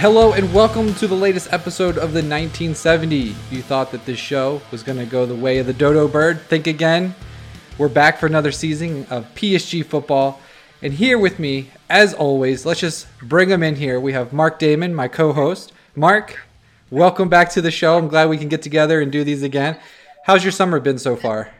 Hello and welcome to the latest episode of the 1970. You thought that this show was going to go the way of the dodo bird? Think again. We're back for another season of PSG football. And here with me, as always, let's just bring him in here. We have Marc Damon, my co host. Marc, welcome back to the show. I'm glad we can get together and do these again. How's your summer been so far?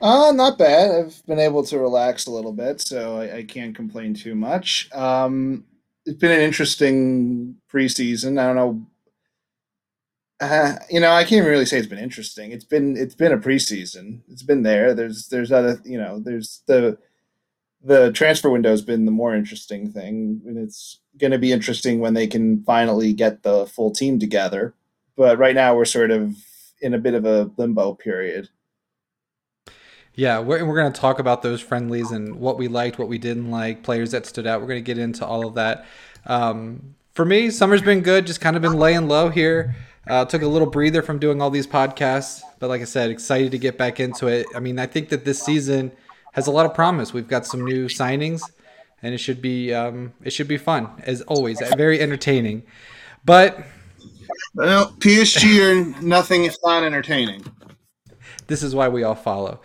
Uh, not bad. I've been able to relax a little bit, so I, I can't complain too much. Um, it's been an interesting preseason. I don't know. Uh, you know, I can't really say it's been interesting. It's been it's been a preseason. It's been there. There's there's other you know there's the the transfer window has been the more interesting thing, and it's going to be interesting when they can finally get the full team together. But right now, we're sort of in a bit of a limbo period. Yeah, we're, we're going to talk about those friendlies and what we liked, what we didn't like, players that stood out. We're going to get into all of that. Um, for me, summer's been good. Just kind of been laying low here. Uh, took a little breather from doing all these podcasts, but like I said, excited to get back into it. I mean, I think that this season has a lot of promise. We've got some new signings, and it should be um, it should be fun as always. Very entertaining, but well, PSG are nothing if not entertaining. This is why we all follow.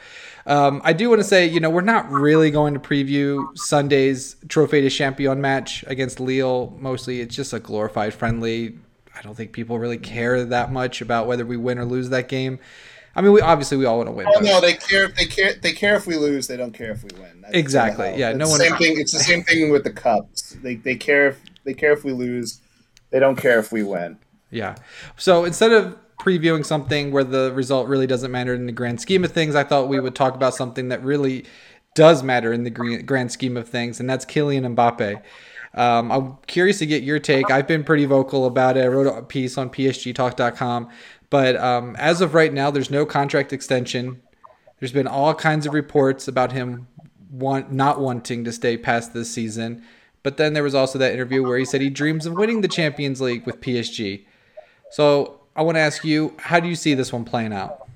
Um, I do want to say, you know, we're not really going to preview Sunday's Trophée de Champion match against Lille. Mostly, it's just a glorified friendly. I don't think people really care that much about whether we win or lose that game. I mean, we obviously we all want to win. Oh no, they care. If They care. They care if we lose. They don't care if we win. That's exactly. Yeah. It's no one. Same thing. It's the same thing with the Cups. They they care if they care if we lose. They don't care if we win. Yeah. So instead of previewing something where the result really doesn't matter in the grand scheme of things, I thought we would talk about something that really does matter in the grand scheme of things, and that's Kylian Mbappe. Um, I'm curious to get your take. I've been pretty vocal about it. I wrote a piece on PSGTalk.com, but um, as of right now, there's no contract extension. There's been all kinds of reports about him want not wanting to stay past this season. But then there was also that interview where he said he dreams of winning the Champions League with PSG. So I want to ask you, how do you see this one playing out?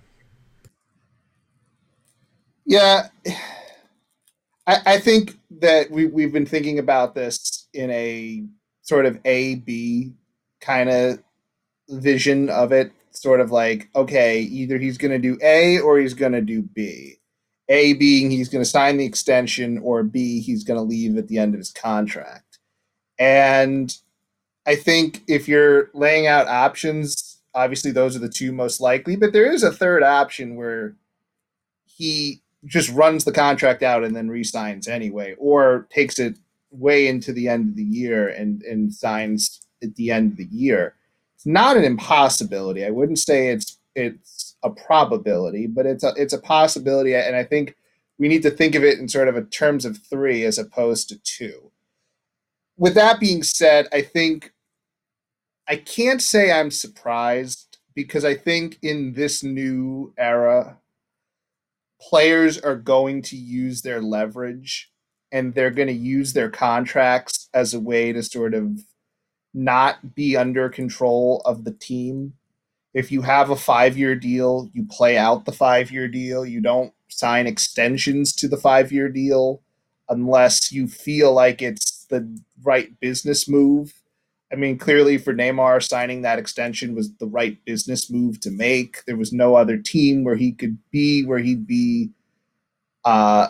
Yeah, I, I think that we, we've been thinking about this in a sort of A B kind of vision of it. Sort of like, okay, either he's going to do A or he's going to do B. A being he's going to sign the extension, or B, he's going to leave at the end of his contract. And I think if you're laying out options, obviously those are the two most likely, but there is a third option where he just runs the contract out and then resigns anyway, or takes it way into the end of the year and, and signs at the end of the year. It's not an impossibility. I wouldn't say it's it's a probability, but it's a it's a possibility, and I think we need to think of it in sort of a terms of three as opposed to two. With that being said, I think I can't say I'm surprised because I think in this new era, players are going to use their leverage and they're going to use their contracts as a way to sort of not be under control of the team. If you have a five year deal, you play out the five year deal. You don't sign extensions to the five year deal unless you feel like it's the right business move I mean, clearly for Neymar, signing that extension was the right business move to make. There was no other team where he could be, where he'd be, uh,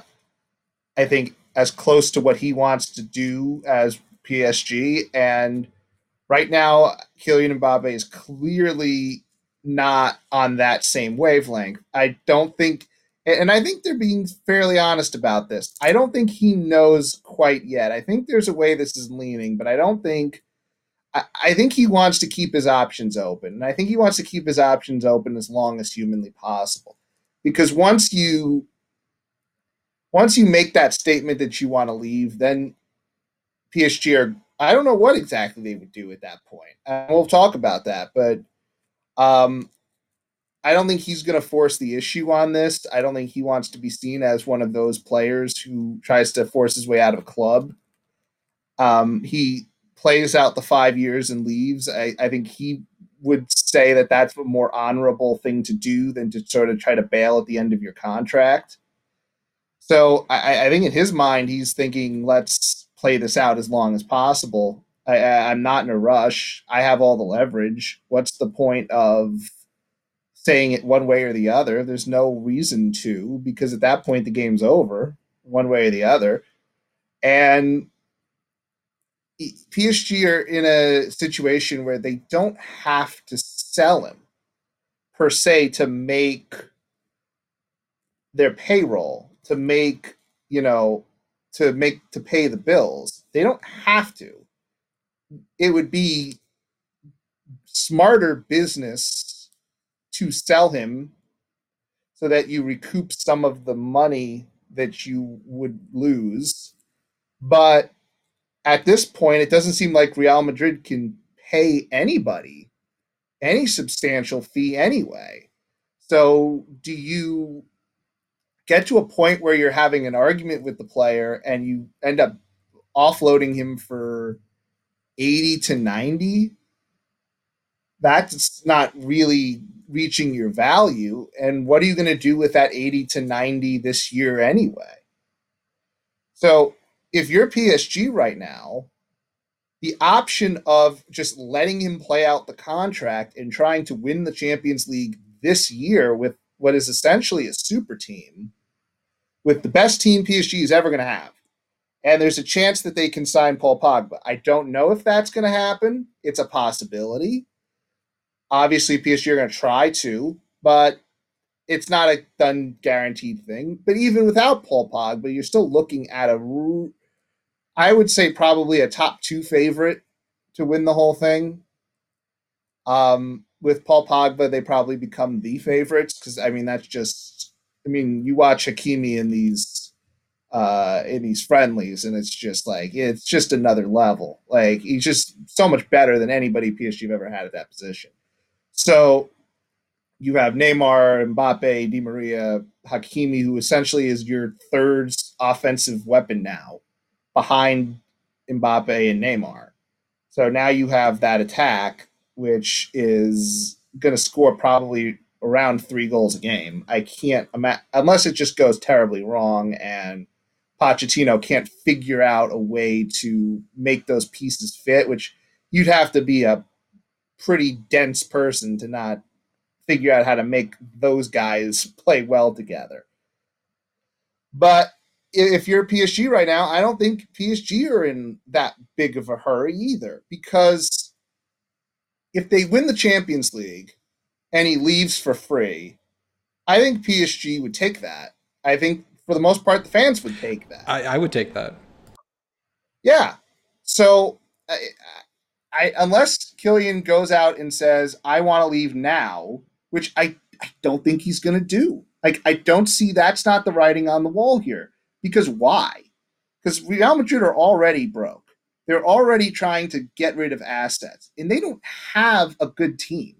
I think, as close to what he wants to do as PSG. And right now, Kylian Mbappe is clearly not on that same wavelength. I don't think, and I think they're being fairly honest about this. I don't think he knows quite yet. I think there's a way this is leaning, but I don't think I, think he wants to keep his options open. And I think he wants to keep his options open as long as humanly possible. Because once you once you make that statement that you want to leave, then PSG are I don't know what exactly they would do at that point. And we'll talk about that, but um I don't think he's going to force the issue on this. I don't think he wants to be seen as one of those players who tries to force his way out of a club. Um, he plays out the five years and leaves, I, I think he would say that that's a more honorable thing to do than to sort of try to bail at the end of your contract. So I, I think in his mind, he's thinking, let's play this out as long as possible. I, I'm not in a rush. I have all the leverage. What's the point of saying it one way or the other? There's no reason to because at that point the game's over, one way or the other. And PSG are in a situation where they don't have to sell him per se to make their payroll, to make, you know, to make to pay the bills. They don't have to. It would be smarter business to sell him so that you recoup some of the money that you would lose. But at this point, it doesn't seem like Real Madrid can pay anybody any substantial fee anyway. So, do you get to a point where you're having an argument with the player and you end up offloading him for 80 to 90? That's not really reaching your value. And what are you going to do with that 80 to 90 this year anyway? So, if you're PSG right now, the option of just letting him play out the contract and trying to win the Champions League this year with what is essentially a super team, with the best team PSG is ever going to have. And there's a chance that they can sign Paul Pogba. I don't know if that's going to happen. It's a possibility. Obviously, PSG are going to try to, but it's not a done guaranteed thing. But even without Paul Pogba, you're still looking at a I would say probably a top two favorite to win the whole thing. Um, with Paul Pogba, they probably become the favorites because I mean that's just I mean you watch Hakimi in these uh in these friendlies and it's just like it's just another level. Like he's just so much better than anybody PSG ever had at that position. So you have Neymar, Mbappe, Di Maria, Hakimi, who essentially is your third offensive weapon now behind Mbappe and Neymar. So now you have that attack, which is going to score probably around three goals a game. I can't imagine, unless it just goes terribly wrong and Pochettino can't figure out a way to make those pieces fit, which you'd have to be a pretty dense person to not figure out how to make those guys play well together. But if you're PSG right now, I don't think PSG are in that big of a hurry either. Because if they win the Champions League and he leaves for free, I think PSG would take that. I think for the most part, the fans would take that. I, I would take that. Yeah. So, I, I unless Kylian goes out and says, "I want to leave now," which I, I don't think he's going to do. Like, I don't see that's not the writing on the wall here. Because why? Because Real Madrid are already broke. They're already trying to get rid of assets, and they don't have a good team.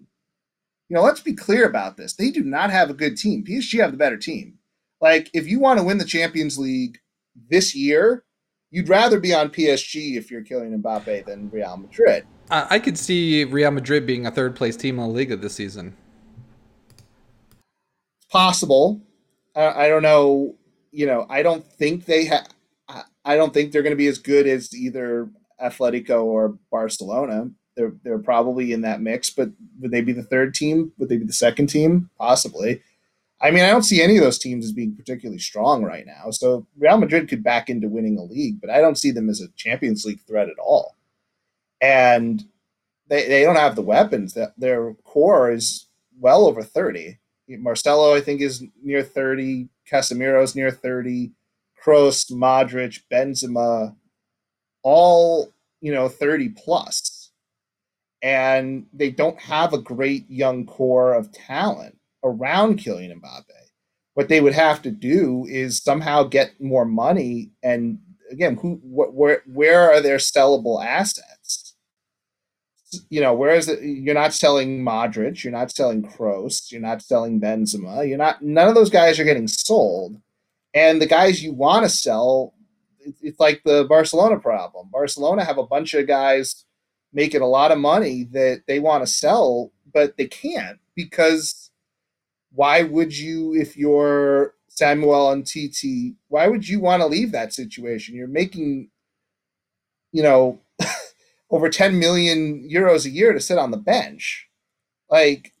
You know, let's be clear about this. They do not have a good team. PSG have the better team. Like, if you want to win the Champions League this year, you'd rather be on PSG if you're Kylian Mbappe than Real Madrid. I, I could see Real Madrid being a third place team in La Liga this season. It's possible. I, I don't know you know, I don't think they have. I don't think they're going to be as good as either Atletico or Barcelona. They're they're probably in that mix, but would they be the third team? Would they be the second team? Possibly. I mean, I don't see any of those teams as being particularly strong right now. So Real Madrid could back into winning a league, but I don't see them as a Champions League threat at all. And they, they don't have the weapons. That their core is well over thirty. Marcelo, I think, is near 30. Casemiro's near 30. Kroos, Modric, Benzema, all, you know, 30 plus. And they don't have a great young core of talent around Kylian Mbappe. What they would have to do is somehow get more money and again, who wh- where where are their sellable assets? You know, whereas you're not selling Modric, you're not selling Kroos, you're not selling Benzema, you're not none of those guys are getting sold, and the guys you want to sell, it's like the Barcelona problem. Barcelona have a bunch of guys making a lot of money that they want to sell, but they can't because why would you if you're Samuel Umtiti, why would you want to leave that situation? You're making, you know over 10 million euros a year to sit on the bench. Like,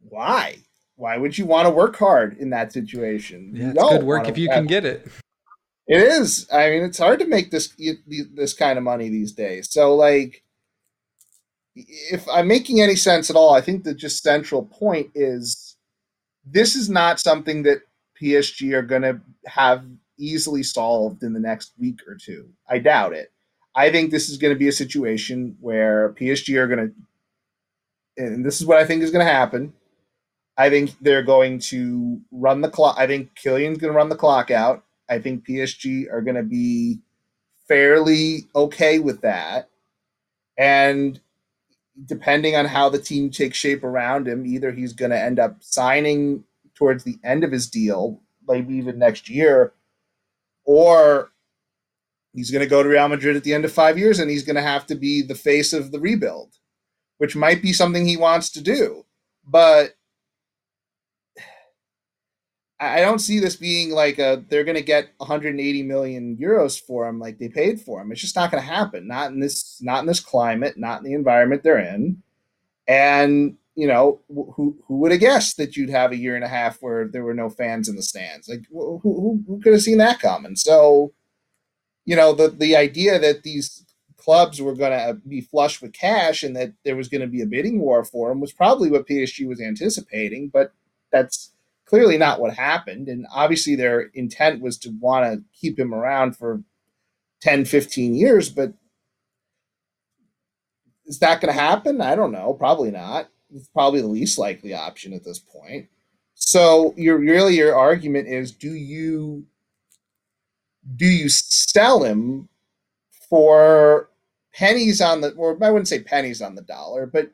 why? Why would you want to work hard in that situation? Yeah, it's good work if you can get it. It is. I mean, it's hard to make this this kind of money these days. So, like, if I'm making any sense at all, I think the just central point is this is not something that PSG are going to have easily solved in the next week or two. I doubt it. I think this is going to be a situation where PSG are going to, and this is what I think is going to happen. I think they're going to run the clock. I think Kylian's going to run the clock out. I think PSG are going to be fairly okay with that. And depending on how the team takes shape around him, either he's going to end up signing towards the end of his deal, maybe even next year, or he's going to go to Real Madrid at the end of five years and he's going to have to be the face of the rebuild, which might be something he wants to do. But I don't see this being like a they're going to get 180 million euros for him like they paid for him. It's just not going to happen. Not in this not in this climate, not in the environment they're in. And you know, who who would have guessed that you'd have a year and a half where there were no fans in the stands? Like, who who, who could have seen that coming? So, you know, the the idea that these clubs were going to be flush with cash and that there was going to be a bidding war for them was probably what PSG was anticipating, but that's clearly not what happened. And obviously, their intent was to want to keep him around for 10, 15 years, but is that going to happen? I don't know. Probably not it's probably the least likely option at this point. So your really your argument is do you do you sell him for pennies on the or I wouldn't say pennies on the dollar, but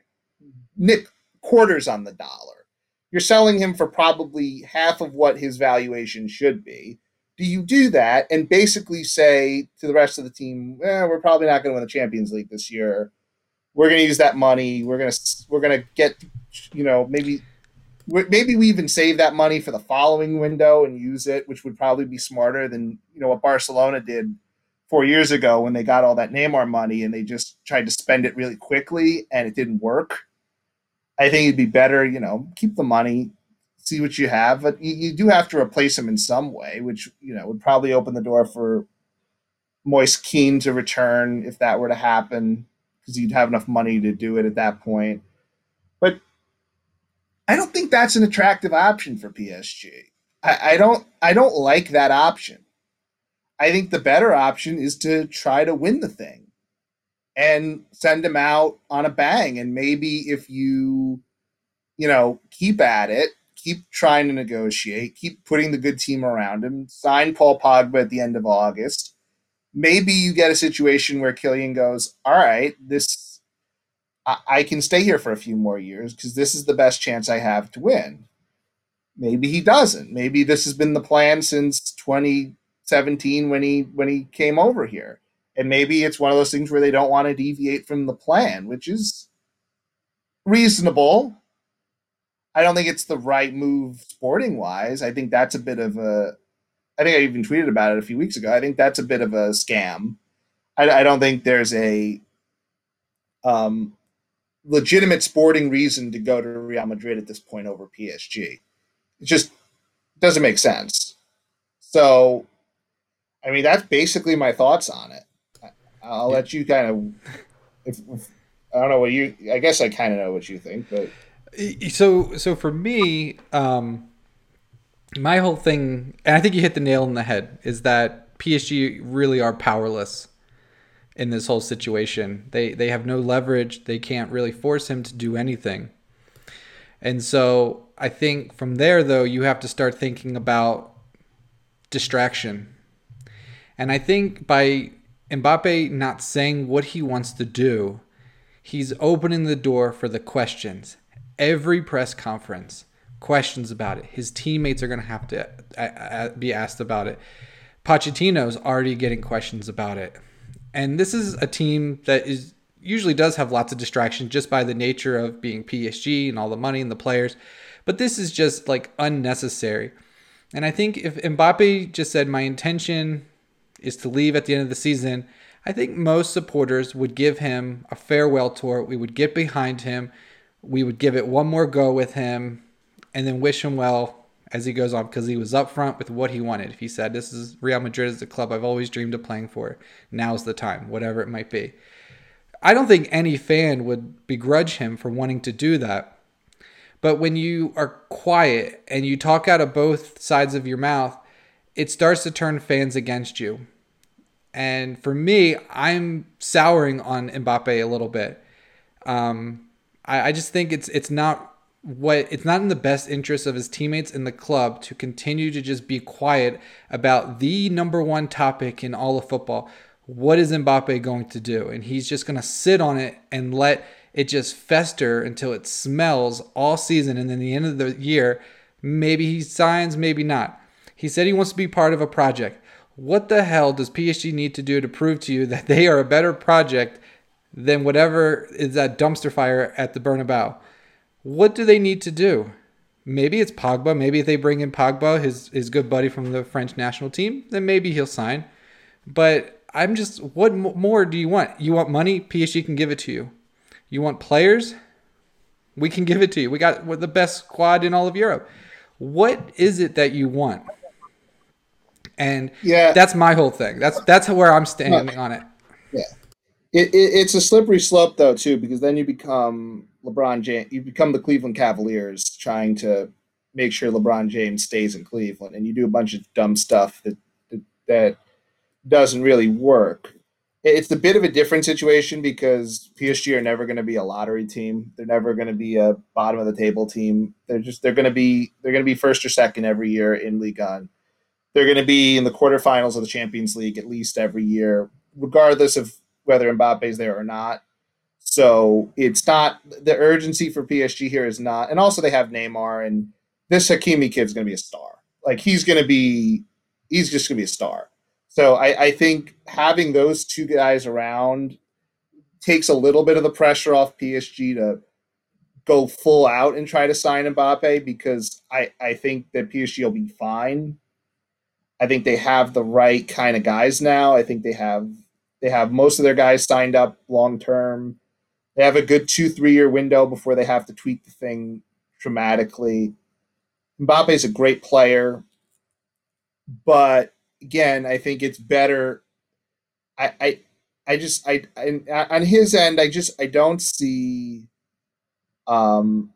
nick quarters on the dollar. You're selling him for probably half of what his valuation should be. Do you do that and basically say to the rest of the team, eh, we're probably not going to win the Champions League this year we're going to use that money. We're going to we're going to get you know maybe maybe we even save that money for the following window and use it, which would probably be smarter than you know what Barcelona did four years ago when they got all that Neymar money and they just tried to spend it really quickly and it didn't work. I think it'd be better, you know, keep the money, see what you have, but you, you do have to replace him in some way, which you know would probably open the door for Moise Kean to return if that were to happen because you'd have enough money to do it at that point. I don't think that's an attractive option for PSG. I, I don't I don't like that option. I think the better option is to try to win the thing and send him out on a bang. And maybe if you, you know, keep at it, keep trying to negotiate, keep putting the good team around him, sign Paul Pogba at the end of August, maybe you get a situation where Kylian goes, all right, this I, can stay here for a few more years because this is the best chance I have to win. Maybe he doesn't. Maybe this has been the plan since 2017 when he when he came over here. And maybe it's one of those things where they don't want to deviate from the plan, which is reasonable. I don't think it's the right move sporting wise. I think that's a bit of a I think I even tweeted about it a few weeks ago. I think that's a bit of a scam. I, I don't think there's a um, legitimate sporting reason to go to Real Madrid at this point over PSG. It just doesn't make sense. So, I mean, that's basically my thoughts on it. I'll let you kind of. If, if, I don't know what you. I guess I kind of know what you think, but so so for me, um, my whole thing, and I think you hit the nail on the head, is that PSG really are powerless in this whole situation. They they have no leverage. They can't really force him to do anything. And so I think from there though you have to start thinking about distraction. And I think by Mbappe not saying what he wants to do, he's opening the door for the questions. Every press conference questions about it. His teammates are going to have to uh, uh, be asked about it. Pochettino's already getting questions about it. And this is a team that is usually does have lots of distractions just by the nature of being PSG and all the money and the players. But this is just like unnecessary. And I think if Mbappe just said my intention is to leave at the end of the season, I think most supporters would give him a farewell tour. We would get behind him. We would give it one more go with him and then wish him well as he goes on because he was upfront with what he wanted. He said, This is Real Madrid is the club I've always dreamed of playing for. Now's the time, whatever it might be. I don't think any fan would begrudge him for wanting to do that. But when you are quiet and you talk out of both sides of your mouth, it starts to turn fans against you. And for me, I'm souring on Mbappe a little bit. Um, I, I just think it's it's not what it's not in the best interest of his teammates in the club to continue to just be quiet about the number one topic in all of football. What is Mbappe going to do? And he's just going to sit on it and let it just fester until it smells all season. And then the end of the year, maybe he signs, maybe not. He said he wants to be part of a project. What the hell does PSG need to do to prove to you that they are a better project than whatever is that dumpster fire at the Bernabeu? What do they need to do? Maybe it's Pogba. Maybe if they bring in Pogba, his his good buddy from the French national team, then maybe he'll sign. But I'm just, what more do you want? You want money? PSG can give it to you. You want players? We can give it to you. We got the best squad in all of Europe. What is it that you want? And yeah, that's my whole thing. That's that's where I'm standing on it. Yeah, it, it, it's a slippery slope though too, because then you become LeBron James. You become the Cleveland Cavaliers trying to make sure LeBron James stays in Cleveland, and you do a bunch of dumb stuff that that, that doesn't really work. It's a bit of a different situation because PSG are never going to be a lottery team. They're never going to be a bottom of the table team. They're just they're going to be they're going to be first or second every year in Ligue 1 they're going to be in the quarterfinals of the Champions League at least every year, regardless of whether Mbappe's there or not. So it's not the urgency for PSG here is not, and also they have Neymar and this Hakimi kid's going to be a star. Like he's going to be, he's just going to be a star. So I, I think having those two guys around takes a little bit of the pressure off PSG to go full out and try to sign Mbappe because I, I think that PSG will be fine I think they have the right kind of guys now. I think they have they have most of their guys signed up long term. They have a good two three year window before they have to tweak the thing dramatically. Mbappe is a great player, but again, I think it's better. I I, I just I, I on his end, I just I don't see. Um,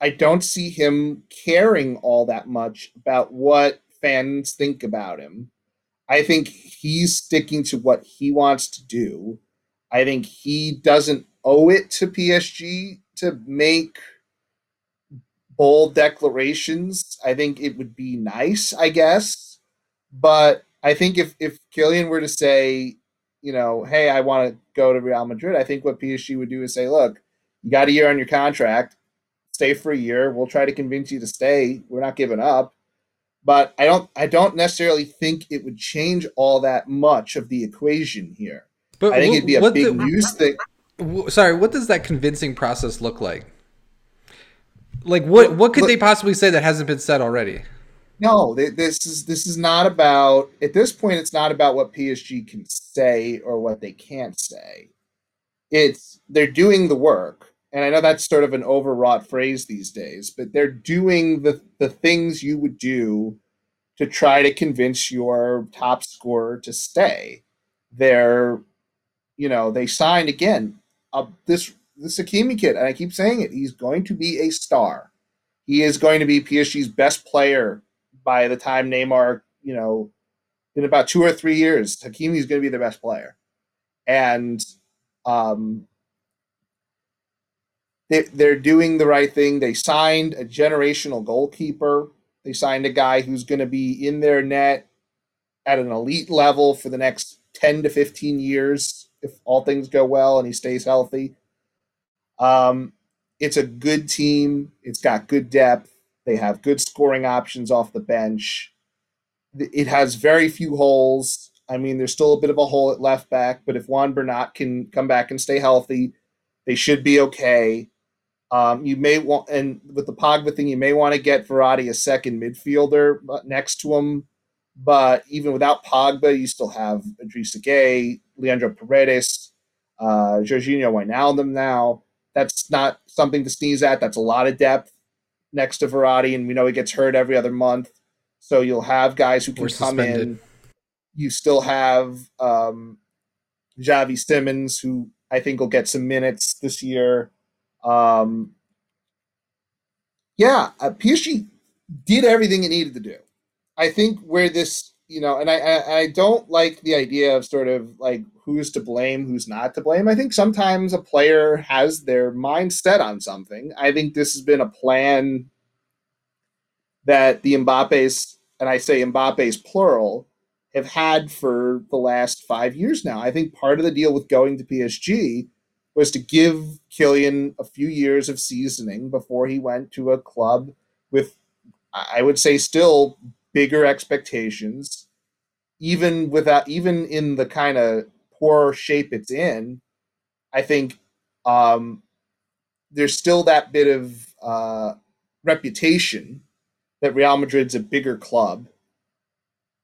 I don't see him caring all that much about what fans think about him. I think he's sticking to what he wants to do. I think he doesn't owe it to PSG to make bold declarations. I think it would be nice, I guess. But I think if, if Kylian were to say, you know, hey, I want to go to Real Madrid, I think what PSG would do is say, look, you got a year on your contract, stay for a year. We'll try to convince you to stay. We're not giving up but I don't I don't necessarily think it would change all that much of the equation here. But I think it'd be a big the, news thing. Sorry, what does that convincing process look like? Like what what could they possibly say that hasn't been said already? No, this is this is not about at this point. It's not about what PSG can say or what they can't say. It's they're doing the work and I know that's sort of an overwrought phrase these days, but they're doing the, the things you would do to try to convince your top scorer to stay. They're, you know, they signed again uh, this this Hakimi kid, and I keep saying it. He's going to be a star. He is going to be PSG's best player by the time Neymar, you know, in about two or three years. Hakimi is going to be the best player, and um, they, they're doing the right thing. They signed a generational goalkeeper. They signed a guy who's going to be in their net at an elite level for the next 10 to 15 years if all things go well and he stays healthy. Um, it's a good team. It's got good depth. They have good scoring options off the bench. It has very few holes. I mean, there's still a bit of a hole at left back, but if Juan Bernat can come back and stay healthy, they should be okay. Um, you may want, and with the Pogba thing, you may want to get Verratti a second midfielder next to him, But even without Pogba, you still have Idrissa Gueye, Leandro Paredes, uh, Georginio Wijnaldum now. That's not something to sneeze at. That's a lot of depth next to Verratti, and we know he gets hurt every other month. So you'll have guys who can come in. You still have um, Xavi Simons, who I think will get some minutes this year. Um, yeah, uh, PSG did everything it needed to do. I think where this, you know, and I, I, I don't like the idea of sort of like who's to blame, who's not to blame. I think sometimes a player has their mind set on something. I think this has been a plan that the Mbappe's, and I say Mbappe's plural, have had for the last five years now. I think part of the deal with going to PSG was to give Kylian a few years of seasoning before he went to a club with, I would say, still bigger expectations, even without even in the kind of poor shape it's in. I think um, there's still that bit of uh, reputation that Real Madrid's a bigger club.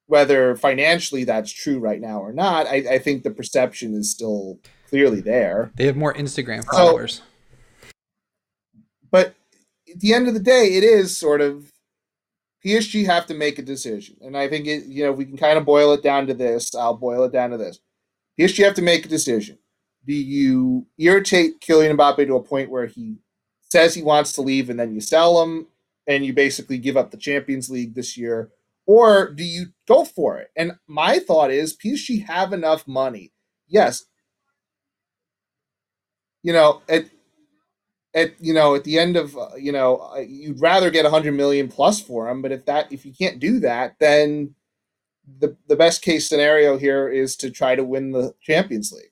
Whether financially that's true right now or not, I, I think the perception is still clearly there. They have more Instagram followers. So, but at the end of the day, it is sort of PSG have to make a decision. And I think it, you know, we can kind of boil it down to this. I'll boil it down to this. PSG have to make a decision. Do you irritate Kylian Mbappe to a point where he says he wants to leave and then you sell him and you basically give up the Champions League this year? Or do you go for it? And my thought is PSG have enough money. Yes. You know, at at you know at the end of uh, you know uh, you'd rather get 100 million plus for him but if that if you can't do that then the the best case scenario here is to try to win the Champions League.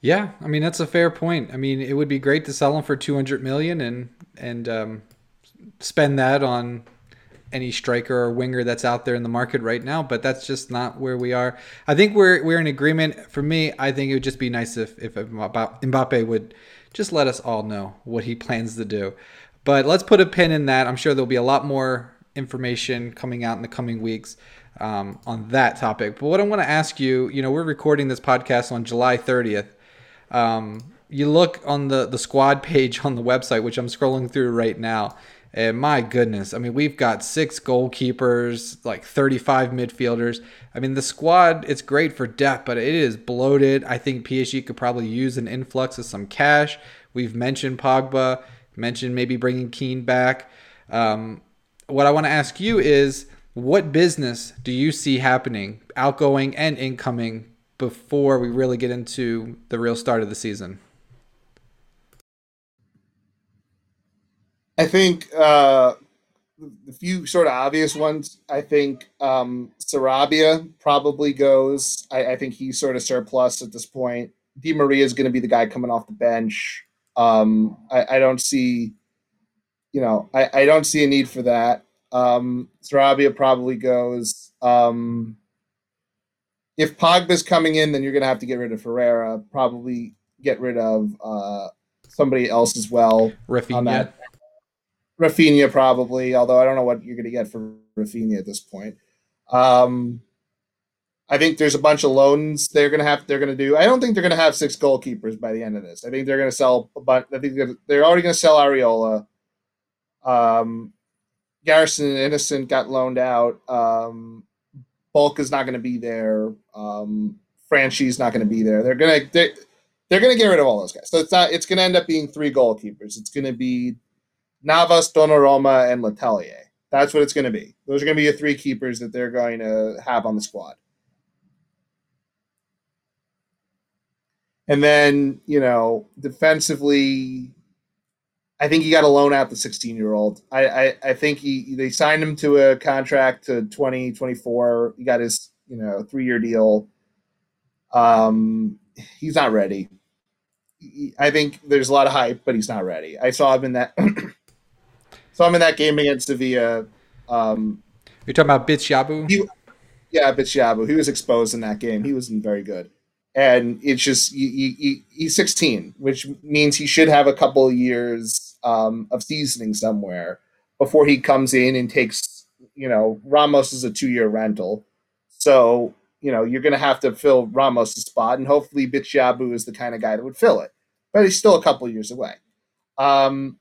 Yeah i mean that's a fair point. I mean it would be great to sell him for 200 million and and um, spend that on any striker or winger that's out there in the market right now, but that's just not where we are. I think we're we're in agreement. For me, I think it would just be nice if if Mbappe would just let us all know what he plans to do. But let's put a pin in that. I'm sure there'll be a lot more information coming out in the coming weeks um, on that topic. But what I want to ask you, you know, we're recording this podcast on July 30th. Um, you look on the the squad page on the website, which I'm scrolling through right now and my goodness, I mean, we've got six goalkeepers, like 35 midfielders. I mean, the squad, it's great for depth, but it is bloated. I think PSG could probably use an influx of some cash. We've mentioned Pogba, mentioned maybe bringing Kean back. Um, what I want to ask you is what business do you see happening, outgoing and incoming, before we really get into the real start of the season? I think uh, the few sort of obvious ones. I think um, Sarabia probably goes. I, I, think he's sort of surplus at this point. Di Maria is going to be the guy coming off the bench. Um, I, I, don't see, you know, I, I, don't see a need for that. Um, Sarabia probably goes. Um, if Pogba's coming in, then you're going to have to get rid of Herrera. Probably get rid of uh, somebody else as well. Rafinha. Rafinha probably, although I don't know what you're going to get for Rafinha at this point. Um, I think there's a bunch of loans they're going to have. They're going to do. I don't think they're going to have six goalkeepers by the end of this. I think they're going to sell bunch. I think they're, already going to sell Areola. Um, Garissone and Innocent got loaned out. Um, Bulka is not going to be there. Um, Franchi's not going to be there. They're going to they're, they're going to get rid of all those guys. So it's not. It's going to end up being three goalkeepers. It's going to be Navas, Donnarumma, and Letellier. That's what it's going to be. Those are going to be your three keepers that they're going to have on the squad. And then, you know, defensively, I think you got to loan out the 16 year old. I, I, I, think he they signed him to a contract to 2024. he got his, you know, three year deal. Um, he's not ready. I think there's a lot of hype, but he's not ready. I saw him in that So I'm in that game against Sevilla. Um, You're talking about Bitshiabu? He, yeah, Bitshiabu. He was exposed in that game. He wasn't very good. And it's just, he, he, he's 16, which means he should have a couple of years um, of seasoning somewhere before he comes in and takes, you know, Ramos is a two year rental. So, you know, you're going to have to fill Ramos' spot, and hopefully Bitshiabu is the kind of guy that would fill it. But he's still a couple years away. Um,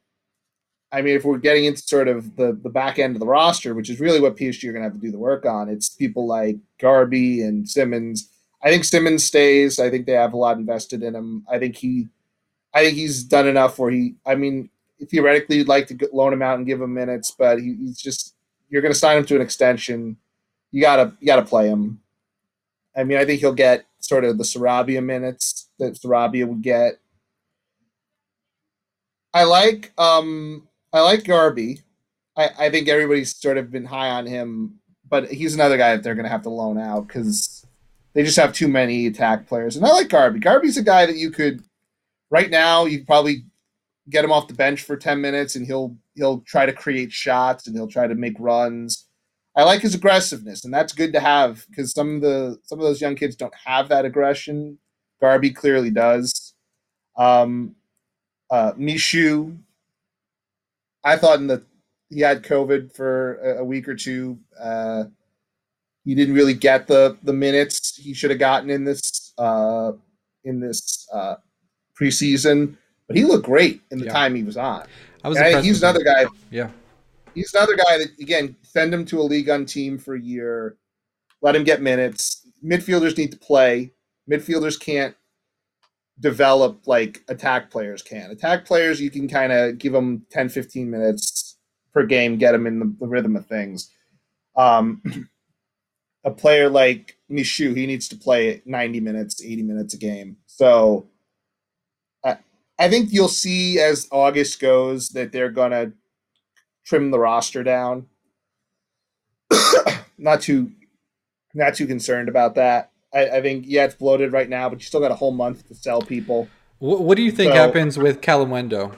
I mean, if we're getting into sort of the, the back end of the roster, which is really what PSG are going to have to do the work on, it's people like Gharbi and Simons. I think Simons stays. I think they have a lot invested in him. I think he, I think he's done enough where he. I mean, theoretically, you'd like to loan him out and give him minutes, but he, he's just you're going to sign him to an extension. You gotta you gotta play him. I mean, I think he'll get sort of the Sarabia minutes that Sarabia would get. I like um I like Gharbi. I, I think everybody's sort of been high on him, but he's another guy that they're going to have to loan out because they just have too many attack players. And I like Gharbi. Gharbi's a guy that you could right now you probably get him off the bench for 10 minutes and he'll he'll try to create shots and he'll try to make runs. I like his aggressiveness and that's good to have because some of the some of those young kids don't have that aggression. Gharbi clearly does. Um uh Michut I thought in the he had COVID for a, a week or two. Uh, he didn't really get the the minutes he should have gotten in this uh, in this uh, preseason, but he looked great in the yeah. time he was on. I was. I he's another guy. Yeah, he's another guy that again send him to a league on team for a year, let him get minutes. Midfielders need to play. Midfielders can't develop like attack players can. Attack players, you can kind of give them 10, 15 minutes per game, get them in the, the rhythm of things. Um, a player like Michut, he needs to play 90 minutes, 80 minutes a game. So I, I think you'll see as August goes that they're going to trim the roster down. not too not too concerned about that. I, I, think yeah, it's bloated right now, but you still got a whole month to sell people. What, what do you think so, happens with Kalimuendo?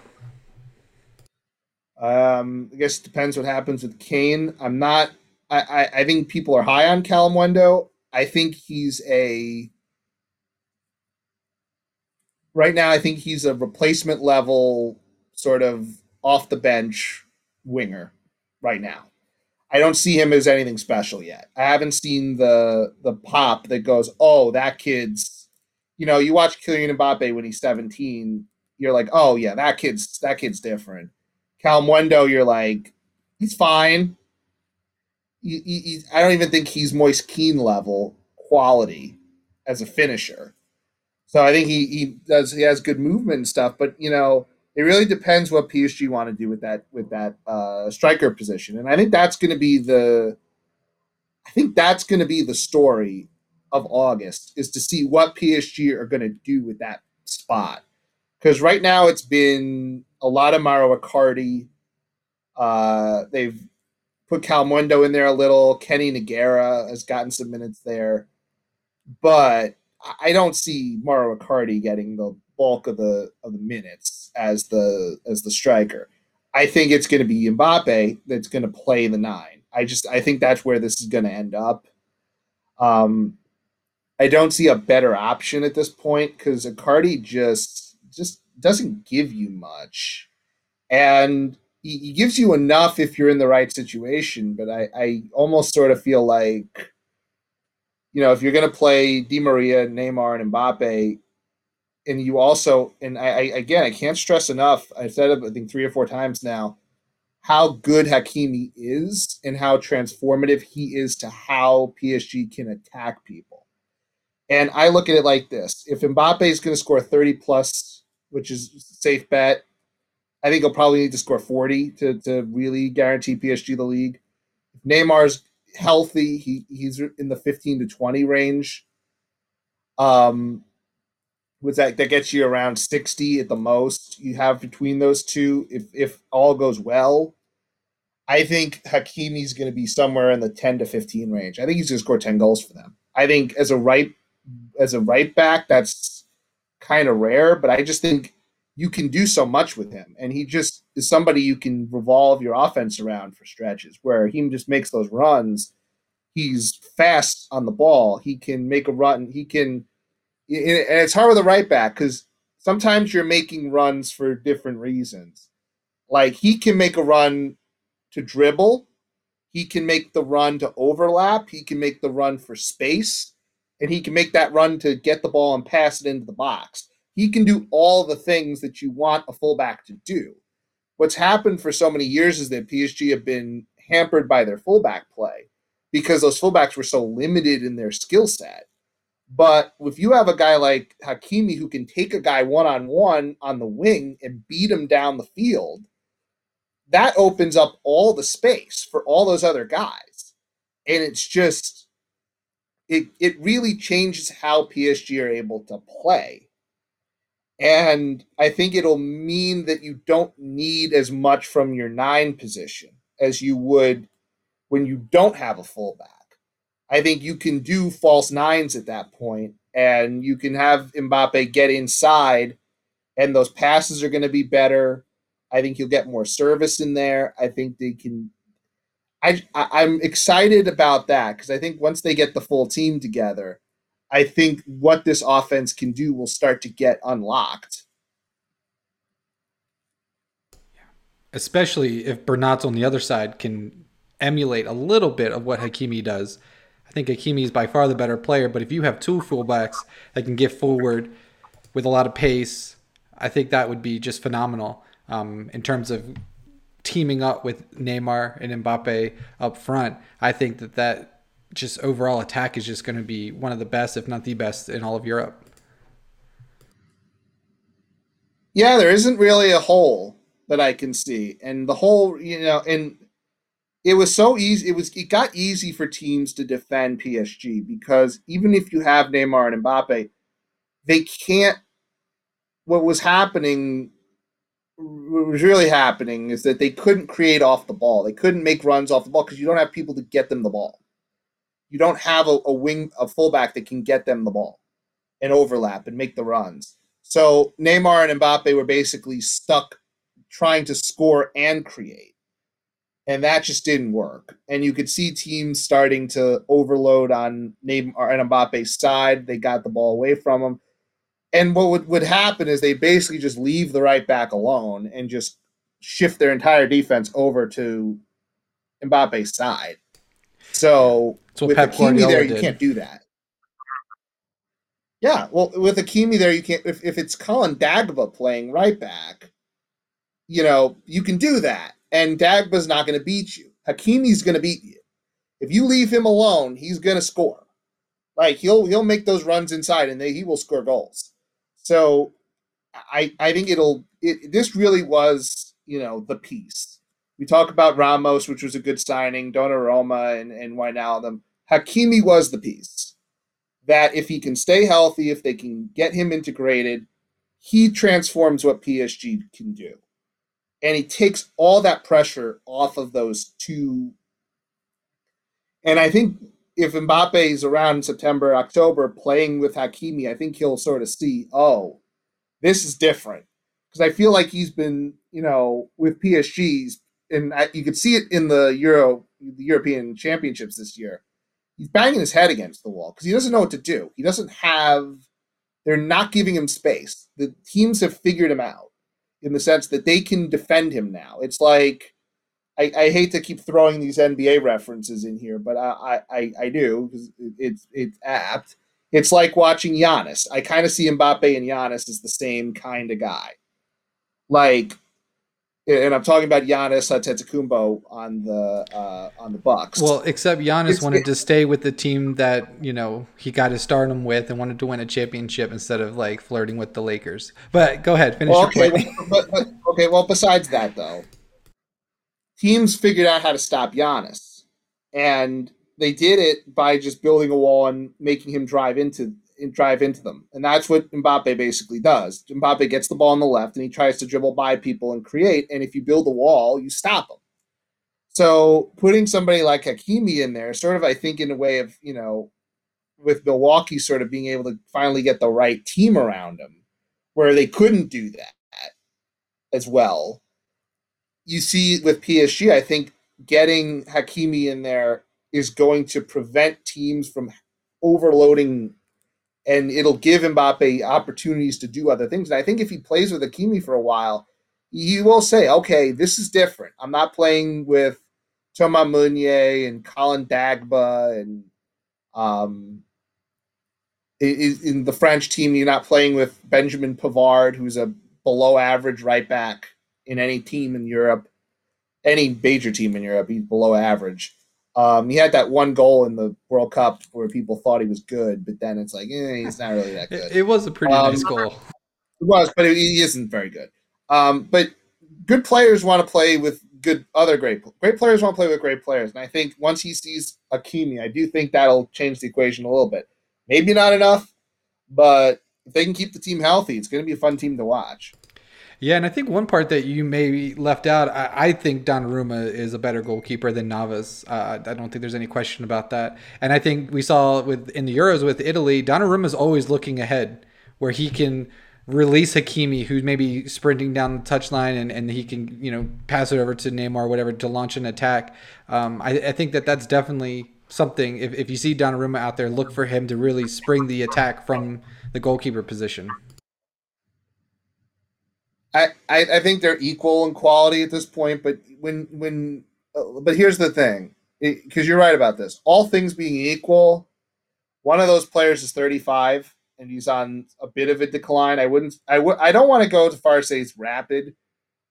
Um, I guess it depends what happens with Kean. I'm not. I, I, I think people are high on Kalimuendo. I think he's a. Right now, I think he's a replacement level, sort of off the bench winger. Right now, I don't see him as anything special yet. I haven't seen the the pop that goes, oh, that kid's. You know, you watch Kylian Mbappe when he's 17, you're like, oh yeah, that kid's that kid's different. Kalimuendo, you're like, he's fine. He, he, I don't even think he's Moise Kean level quality as a finisher. So I think he, he does he has good movement and stuff, but you know, it really depends what PSG want to do with that with that uh, striker position, and I think that's going to be the. I think that's going to be the story of August is to see what PSG are going to do with that spot, because right now it's been a lot of Mauro Icardi. Uh, they've put Kalimuendo in there a little. Kenny Nagera has gotten some minutes there, but I don't see Mauro Icardi getting the bulk of the of the minutes as the as the striker. I think it's going to be Mbappe that's going to play the nine. I just I think that's where this is going to end up. Um, I don't see a better option at this point because Icardi just just doesn't give you much, and he, he, gives you enough if you're in the right situation. But I I almost sort of feel like. You know, if you're going to play Di Maria, Neymar, and Mbappe, and you also and I, I, again I can't stress enough. I've said it I think three or four times now how good Hakimi is and how transformative he is to how PSG can attack people. And I look at it like this: if Mbappe is going to score thirty plus, which is safe bet, I think he'll probably need to score forty to to really guarantee PSG the league. If Neymar's healthy, he he's in the fifteen to twenty range. Um, was that that gets you around 60 at the most you have between those two if if all goes well. I think hakimi's going to be somewhere in the 10 to 15 range. I think he's going to score 10 goals for them. I think as a right as a right back that's kind of rare but i just think you can do so much with him and he just is somebody you can revolve your offense around for stretches where he just makes those runs. He's fast on the ball. He can make a run he can and it's hard with a right back because sometimes you're making runs for different reasons. Like he can make a run to dribble. He can make the run to overlap. He can make the run for space. And he can make that run to get the ball and pass it into the box. He can do all the things that you want a fullback to do. What's happened for so many years is that PSG have been hampered by their fullback play because those fullbacks were so limited in their skill set. But if you have a guy like Hakimi who can take a guy one on one on the wing and beat him down the field, that opens up all the space for all those other guys. And it's just it it really changes how PSG are able to play. And I think it'll mean that you don't need as much from your nine position as you would when you don't have a fullback. I think you can do false nines at that point, and you can have Mbappe get inside, and those passes are going to be better. I think you'll get more service in there. I think they can. I, I am excited about that because I think once they get the full team together, I think what this offense can do will start to get unlocked. Especially if Bernat's on the other side can emulate a little bit of what Hakimi does. I think Hakimi is by far the better player, but if you have two fullbacks that can get forward with a lot of pace, I think that would be just phenomenal um, in terms of teaming up with Neymar and Mbappe up front. I think that that just overall attack is just going to be one of the best, if not the best, in all of Europe. Yeah, there isn't really a hole that I can see, and the whole, you know, and it was so easy. It was it got easy for teams to defend PSG because even if you have Neymar and Mbappe, they can't. What was happening, what was really happening, is that they couldn't create off the ball. They couldn't make runs off the ball because you don't have people to get them the ball. You don't have a, a wing, a fullback that can get them the ball and overlap and make the runs. So Neymar and Mbappe were basically stuck trying to score and create and that just didn't work. And you could see teams starting to overload on Neymar and Mbappe's side. They got the ball away from him. And what would, would happen is they basically just leave the right back alone and just shift their entire defense over to Mbappe's side. So with Pep Hakimi there, you did. can't do that. Yeah, well, with Hakimi there, you can't. If, if it's Colin Dagba playing right back, you know, you can do that and Dagba's not going to beat you. Hakimi's going to beat you. If you leave him alone, he's going to score. Like he'll he'll make those runs inside, and they, he will score goals. So, I I think it'll it, this really was you know the piece. We talk about Ramos, which was a good signing, Donnarumma and and Wijnaldum. Hakimi was the piece that if he can stay healthy, if they can get him integrated, he transforms what PSG can do and he takes all that pressure off of those two. And I think if Mbappe is around September, October playing with Hakimi, I think he'll sort of see, oh, this is different. Because I feel like he's been, you know, with PSG's, and I, you could see it in the Euro, the European Championships this year. He's banging his head against the wall because he doesn't know what to do. He doesn't have. They're not giving him space. The teams have figured him out in the sense that they can defend him now. It's like I, I hate to keep throwing these NBA references in here, but I I, I do because it's it's apt. It's like watching Giannis. I kind of see Mbappe and Giannis as the same kind of guy. Like and I'm talking about Giannis Antetokounmpo on the uh, on the Bucks. Well, except Giannis it's, wanted it, to stay with the team that you know he got his stardom with and wanted to win a championship instead of like flirting with the Lakers. But go ahead, finish well, okay, well, but, but, okay, well, besides that though, teams figured out how to stop Giannis, and they did it by just building a wall and making him drive into drive into them. And that's what Mbappe basically does. Mbappe gets the ball on the left and he tries to dribble by people and create. And if you build a wall, you stop him. So putting somebody like Hakimi in there, sort of, I think, in a way of, you know, with Milwaukee sort of being able to finally get the right team around him, where they couldn't do that as well. You see with PSG, I think getting Hakimi in there is going to prevent teams from overloading and it'll give Mbappe opportunities to do other things. And I think if he plays with Hakimi for a while, he will say, okay, this is different. I'm not playing with Thomas Meunier and Colin Dagba and um, in the French team, you're not playing with Benjamin Pavard, who's a below average right back in any team in Europe, any major team in Europe. He's below average. Um, he had that one goal in the World Cup where people thought he was good, but then it's like, eh, he's not really that good. It, it was a pretty um, nice goal. It was, but he isn't very good. Um, but good players want to play with good other great great players want to play with great players, and I think once he sees Hakimi, I do think that'll change the equation a little bit. Maybe not enough, but if they can keep the team healthy, it's going to be a fun team to watch. Yeah, and I think one part that you maybe left out, I, I think Donnarumma is a better goalkeeper than Navas. Uh, I don't think there's any question about that. And I think we saw with in the Euros with Italy, Donnarumma is always looking ahead, where he can release Hakimi, who's maybe sprinting down the touchline, and, and he can you know pass it over to Neymar, or whatever, to launch an attack. Um, I, I think that that's definitely something. If, if you see Donnarumma out there, look for him to really spring the attack from the goalkeeper position. I, I, think they're equal in quality at this point, but when when uh, but here's the thing, because you're right about this. All things being equal, one of those players is 35 and he's on a bit of a decline. I wouldn't I would I don't want to go as far as say it's rapid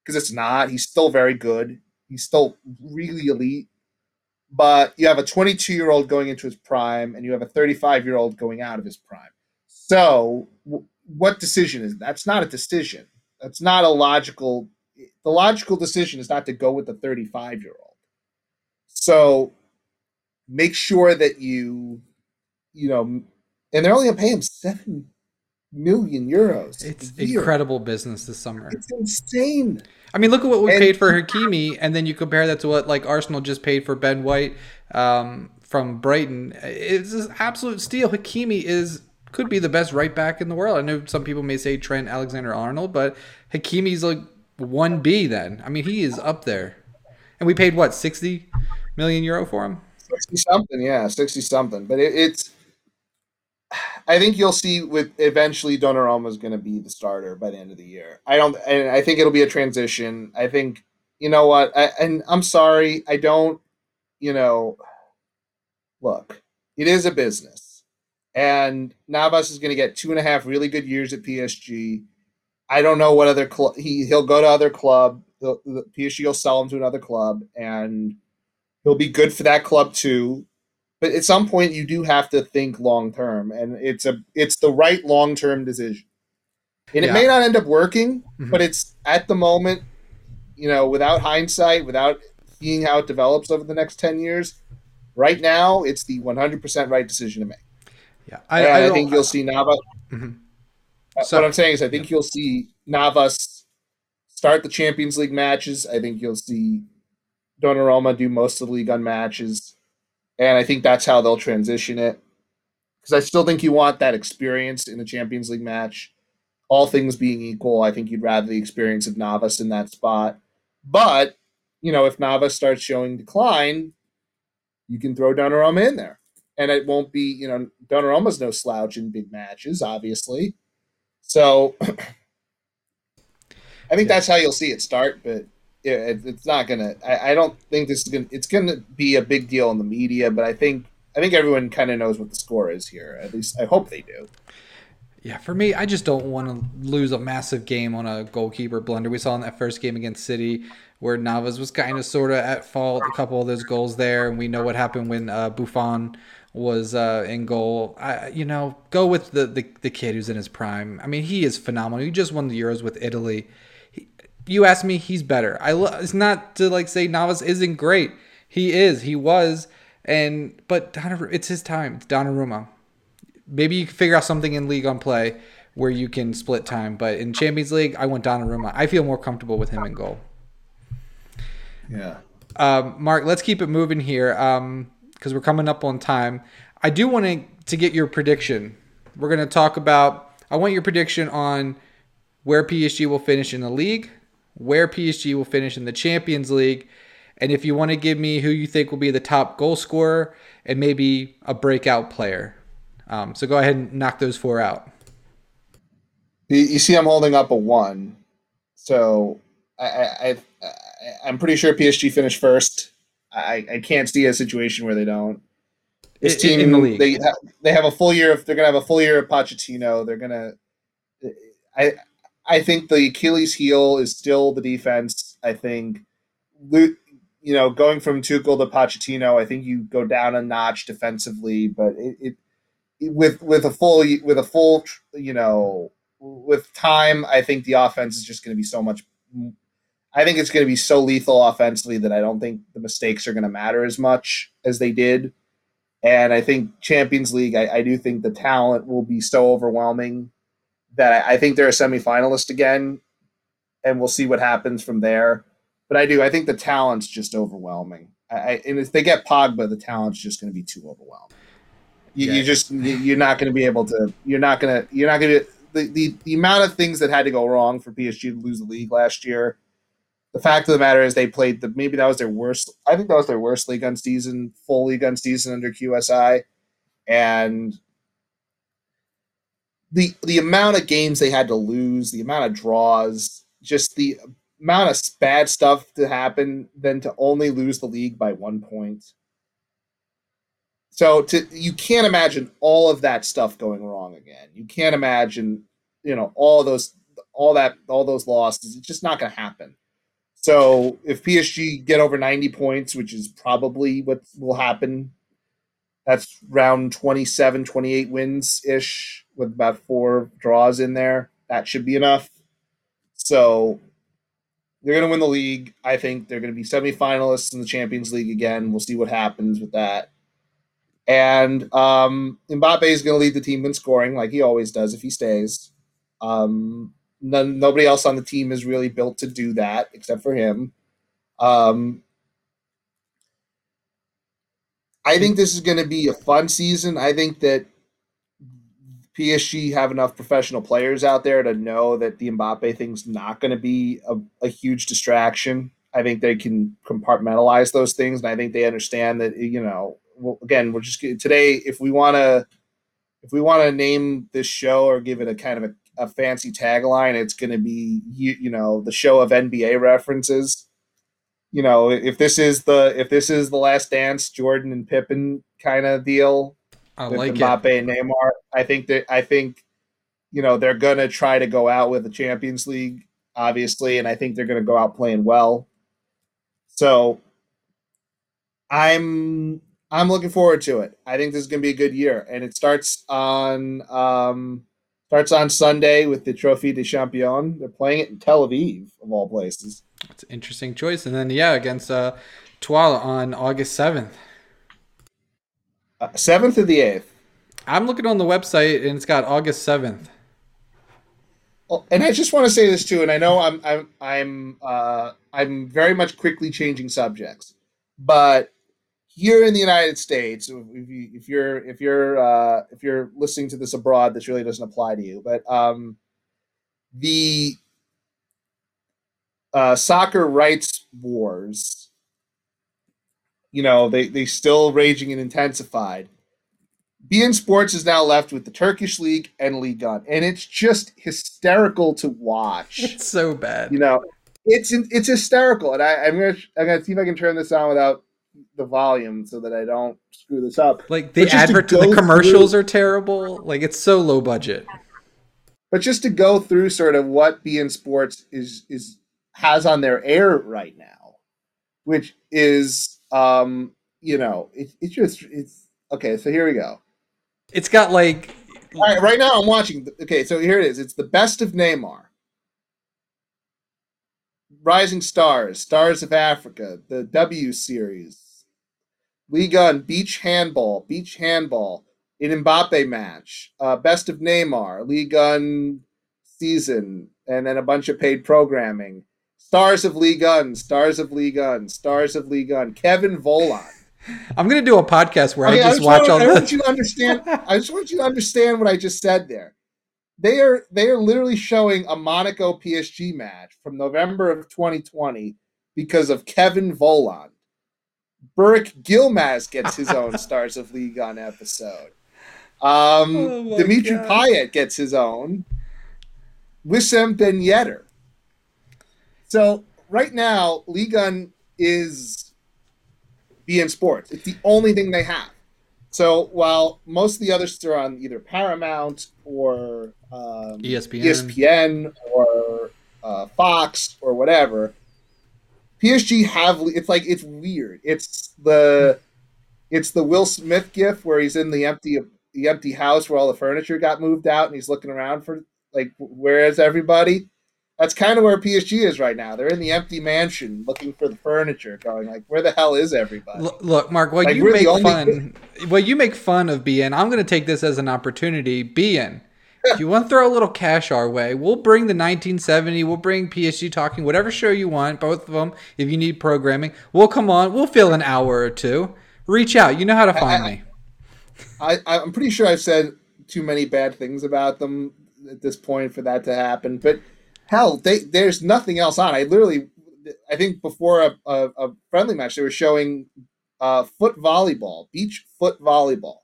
because it's not. He's still very good. He's still really elite. But you have a 22 year old going into his prime, and you have a 35 year old going out of his prime. So, w- what decision is that's not a decision that's not a logical. The logical decision is not to go with the 35 year old. So make sure that you, you know, and they're only going to pay him seven million euros. It's incredible business this summer. It's insane. I mean, look at what we and, paid for Hakimi, and then you compare that to what like Arsenal just paid for Ben White um, from Brighton. It's an absolute steal. Hakimi is could be the best right back in the world. I know some people may say Trent Alexander Arnold, but Hakimi's like 1B then. I mean, he is up there. And we paid what, 60 million euro for him? 60 something, yeah, 60 something. But it, it's, I think you'll see with eventually Donnarumma is going to be the starter by the end of the year. I don't, and I think it'll be a transition. I think, you know what, I, and I'm sorry, I don't, you know, look, it is a business and Navas is going to get two and a half really good years at PSG. I don't know what other club he he'll go to other club. The, the PSG will sell him to another club, and he'll be good for that club too. But at some point, you do have to think long term, and it's a it's the right long term decision. And yeah. it may not end up working, mm-hmm. but it's at the moment, you know, without hindsight, without seeing how it develops over the next ten years. Right now, it's the one hundred percent right decision to make. Yeah, I, I, I think you'll see Navas. Mm-hmm. So, what I'm saying is, I think yeah. you'll see Navas start the Champions League matches. I think you'll see Donnarumma do most of the Ligue 1 matches, and I think that's how they'll transition it. Because I still think you want that experience in the Champions League match. All things being equal, I think you'd rather the experience of Navas in that spot. But you know, if Navas starts showing decline, you can throw Donnarumma in there and it won't be you know Donnarumma's no slouch in big matches, obviously. So I think yeah. that's how you'll see it start, but it, it's not gonna. I, I, don't think this is gonna. It's gonna be a big deal in the media, but I think I think everyone kind of knows what the score is here. At least I hope they do. Yeah, for me, I just don't want to lose a massive game on a goalkeeper blunder. We saw in that first game against City where Navas was kind of sort of at fault. A couple of those goals there, and we know what happened when uh, Buffon was uh, in goal. I, you know, go with the, the, the kid who's in his prime. I mean, he is phenomenal. He just won the Euros with Italy. He, you ask me, he's better. I it's not to like say Navas isn't great. He is. He was. And but Donnarumma, it's his time. It's Donnarumma. Maybe you can figure out something in Ligue 1 play where you can split time. But in Champions League, I want Donnarumma. I feel more comfortable with him in goal. Yeah. Um, Mark, let's keep it moving here. Um, because we're coming up on time. I do want to, to get your prediction. We're going to talk about, I want your prediction on where PSG will finish in the league, where PSG will finish in the Champions League, and if you want to give me who you think will be the top goal scorer and maybe a breakout player. Um, so go ahead and knock those four out. You see, I'm holding up a one. So I, I, I, I'm pretty sure PSG finished first. I, I can't see a situation where they don't. This team, in the league. they ha- they have a full year. Of, they're gonna have a full year of Pochettino. They're gonna. I I think the Achilles heel is still the defense. I think, you know, going from Tuchel to Pochettino, I think you go down a notch defensively, but it, it with with a full with a full you know with time, I think the offense is just going to be so much. I think it's going to be so lethal offensively that I don't think the mistakes are going to matter as much as they did. And I think Champions League, I, I do think the talent will be so overwhelming that I, I think they're a semifinalist again, and we'll see what happens from there. But I do, I think the talent's just overwhelming. I, I, and if they get Pogba, the talent's just going to be too overwhelming. You, Yeah. you just you're not going to be able to. You're not going to. You're not going to. The, the the amount of things that had to go wrong for PSG to lose the league last year. The fact of the matter is they played the maybe that was their worst. I think that was their worst Ligue 1 season, full Ligue 1 season under QSI, and the the amount of games they had to lose, the amount of draws, just the amount of bad stuff to happen, then to only lose the league by one point. So to you can't imagine all of that stuff going wrong again. You can't imagine, you know, all those all that all those losses. It's just not going to happen. So if PSG get over 90 points, which is probably what will happen, that's round 27, 28 wins ish with about four draws in there. That should be enough. So they're going to win the league. I think they're going to be semifinalists in the Champions League again. We'll see what happens with that. And um, Mbappe is going to lead the team in scoring, like he always does if he stays. Um, none, nobody else on the team is really built to do that except for him. Um, I think this is going to be a fun season. I think that PSG have enough professional players out there to know that the Mbappe thing's not going to be a, a huge distraction. I think they can compartmentalize those things, and I think they understand that you know. Well, again, we're just today. If we want to, if we want to name this show or give it a kind of a, a fancy tagline, it's going to be you, you know the show of NBA references. You know, if this is the if this is the last dance, Jordan and Pippen kind of deal, I with like Mbappe it. and Neymar. I think that I think you know they're gonna try to go out with the Champions League, obviously, and I think they're gonna go out playing well. So I'm I'm looking forward to it. I think this is gonna be a good year, and it starts on um, starts on Sunday with the Trophée des Champions. They're playing it in Tel Aviv, of all places. It's an interesting choice. And then yeah, against uh Tuala on August seventh. Uh, Seventh or the eighth. I'm looking on the website and it's got August seventh. Well, and I just want to say this too, and I know I'm I'm I'm uh, I'm very much quickly changing subjects, but here in the United States, if, you, if you're if you're uh, if you're listening to this abroad, this really doesn't apply to you. But um, the uh, soccer rights wars, you know, they they still raging and intensified. beIN Sports is now left with the Turkish League and Ligue 1, and it's just hysterical to watch. It's so bad. you know, it's it's hysterical, and I, I'm gonna I'm gonna see if I can turn this on without the volume so that I don't screw this up. Like the But just to advert, the commercials through- are terrible. Like it's so low budget. But just to go through sort of what beIN Sports is is has on their air right now, which is um you know it, it's just it's okay. So here we go. It's got like right, right now I'm watching. Okay, so here it is. It's the best of Neymar. Rising Stars, Stars of Africa, the W Series, Ligue 1 Beach Handball, Beach Handball, an Mbappe match, uh, Best of Neymar, Ligue 1 season, and then a bunch of paid programming. Stars of Ligue 1 Stars of Ligue 1 Stars of Ligue 1 Kevin Volland. I'm gonna do a podcast where Okay, I just just watch want, all I want you to understand. I just want you to understand what I just said there. They are they are literally showing a Monaco PSG match from November of 2020 because of Kevin Volland. Burak Yılmaz gets his own Stars of Ligue 1 episode. Um, Oh Dimitri God. Payet gets his own. Wissam Ben Yedder. So right now, Ligue 1 is beIN Sports. It's the only thing they have. So while most of the others are on either Paramount or um, ESPN. ESPN or uh, Fox or whatever, PSG have it's like it's weird. It's the it's the Will Smith gif where he's in the empty the empty house where all the furniture got moved out and he's looking around for like where is everybody? That's kind of where PSG is right now. They're in the empty mansion looking for the furniture, going like, "Where the hell is everybody?" Look, Mark, while Like, you make only- fun, while you make fun of beIN, I'm going to take this as an opportunity. beIN, if you want to throw a little cash our way, we'll bring the 1970. We'll bring PSG talking, whatever show you want, both of them. If you need programming, we'll come on. We'll fill an hour or two. Reach out. You know how to find I- me. I, I'm pretty sure I've said too many bad things about them at this point for that to happen. But hell, they, there's nothing else on. I literally, I think before a, a, a friendly match, they were showing uh, foot volleyball, beach foot volleyball.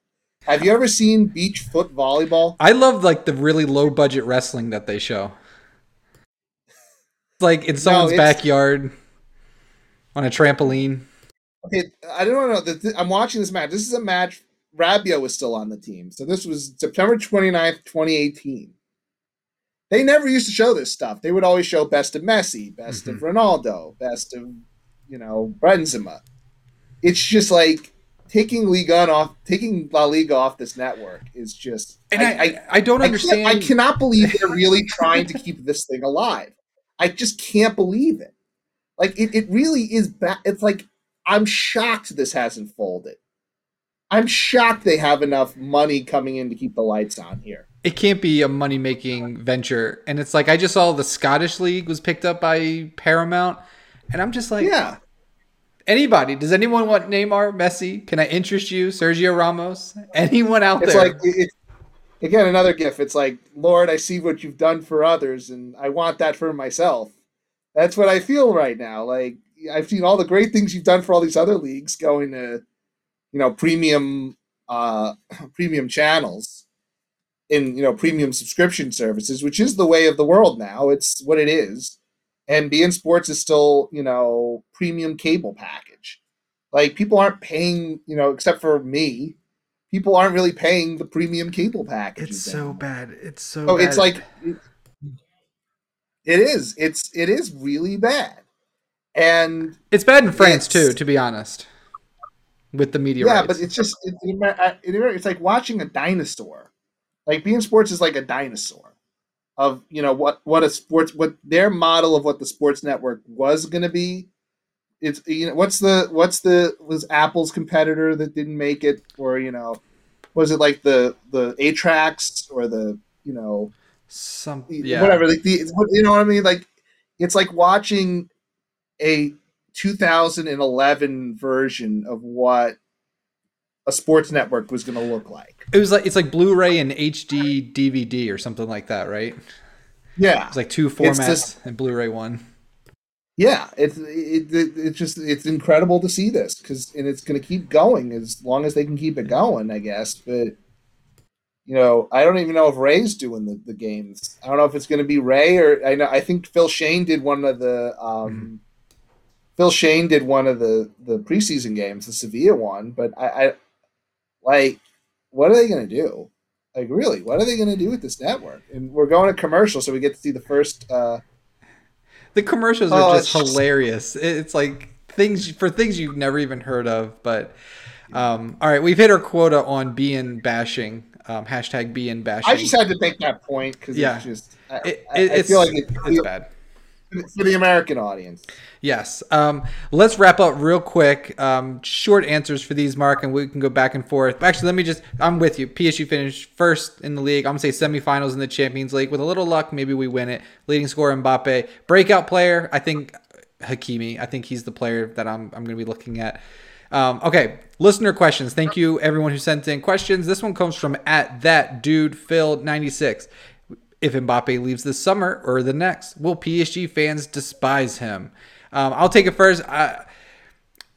Have you ever seen beach foot volleyball? I love like the really low budget wrestling that they show. It's Like in someone's it's- backyard on a trampoline. Okay, I don't know. I'm watching this match. This is a match. Rabiot was still on the team. So this was September 29th, 2018. They never used to show this stuff. They would always show best of Messi, best of mm-hmm. Ronaldo, best of, you know, Benzema. It's just like taking Liga off, taking La Liga off this network is just. And I, I, I don't I, understand. I cannot believe they're really trying to keep this thing alive. I just can't believe it. Like it, it really is bad. It's like I'm shocked this hasn't folded. I'm shocked they have enough money coming in to keep the lights on here. it can't be a money making venture. And it's like I just saw the Scottish League was picked up by Paramount, and I'm just like, Yeah, anybody? Does anyone want Neymar, Messi? Can I interest you, Sergio Ramos? Anyone out there? it's there? like it, it's again another gift. It's like Lord, I see what you've done for others, and I want that for myself. That's what I feel right now. Like I've seen all the great things you've done for all these other leagues going to, you know, premium uh premium channels in you know premium subscription services, which is the way of the world now. It's what it is. And beIN Sports is still, you know, premium cable package. Like people aren't paying, you know, except for me, people aren't really paying the premium cable package. it's so bad. It's so. So bad. it's like it is. It's it is really bad. And it's bad in France too, to be honest. With the media yeah, rights. but it's just it, it, it- it's like watching a dinosaur. Like beIN Sports is like a dinosaur of you know what what a sports what their model of what the sports network was going to be. It's you know what's the what's the was Apple's competitor that didn't make it or you know was it like the the A tracks or the you know some yeah. whatever like the you know what I mean like it's like watching a 2011 version of what a sports network was going to look like. It was like it's like Blu-ray and HD DVD or something like that, right? Yeah, It's like two formats just- and Blu-ray one. yeah, it's it, it, it's just it's incredible to see this because and it's going to keep going as long as they can keep it going, I guess. But you know, I don't even know if Ray's doing the, the games. I don't know if it's going to be Ray or I know I think Phil Schoen did one of the um, Phil Schoen did one of the the preseason games, the Sevilla one. But I, I like, what are they going to do? Like, really, what are they going to do with this network? And we're going to commercial, so we get to see the first. Uh, The commercials Oh, are just it's just- hilarious. It's like things for things you've never even heard of. But um, all right, we've hit our quota on beIN bashing. Um, hashtag beIN bashing. I just had to make that point because Yeah. it's just. I, It- I, it- I it's, feel like it, it's bad. For the American audience. Yes. Um, let's wrap up real quick. Um, short answers for these, Mark, and we can go back and forth. Actually, let me just, I'm with you. PSU finished first in the league. I'm going to say semifinals in the Champions League. With a little luck, maybe we win it. Leading scorer, Mbappe. Breakout player, I think Hakimi. I think he's the player that I'm, I'm going to be looking at. Um, okay, listener questions. Thank you, everyone who sent in questions. This one comes from at that dude Phil 96 if Mbappe leaves this summer or the next, will PSG fans despise him? Um, I'll take it first. I,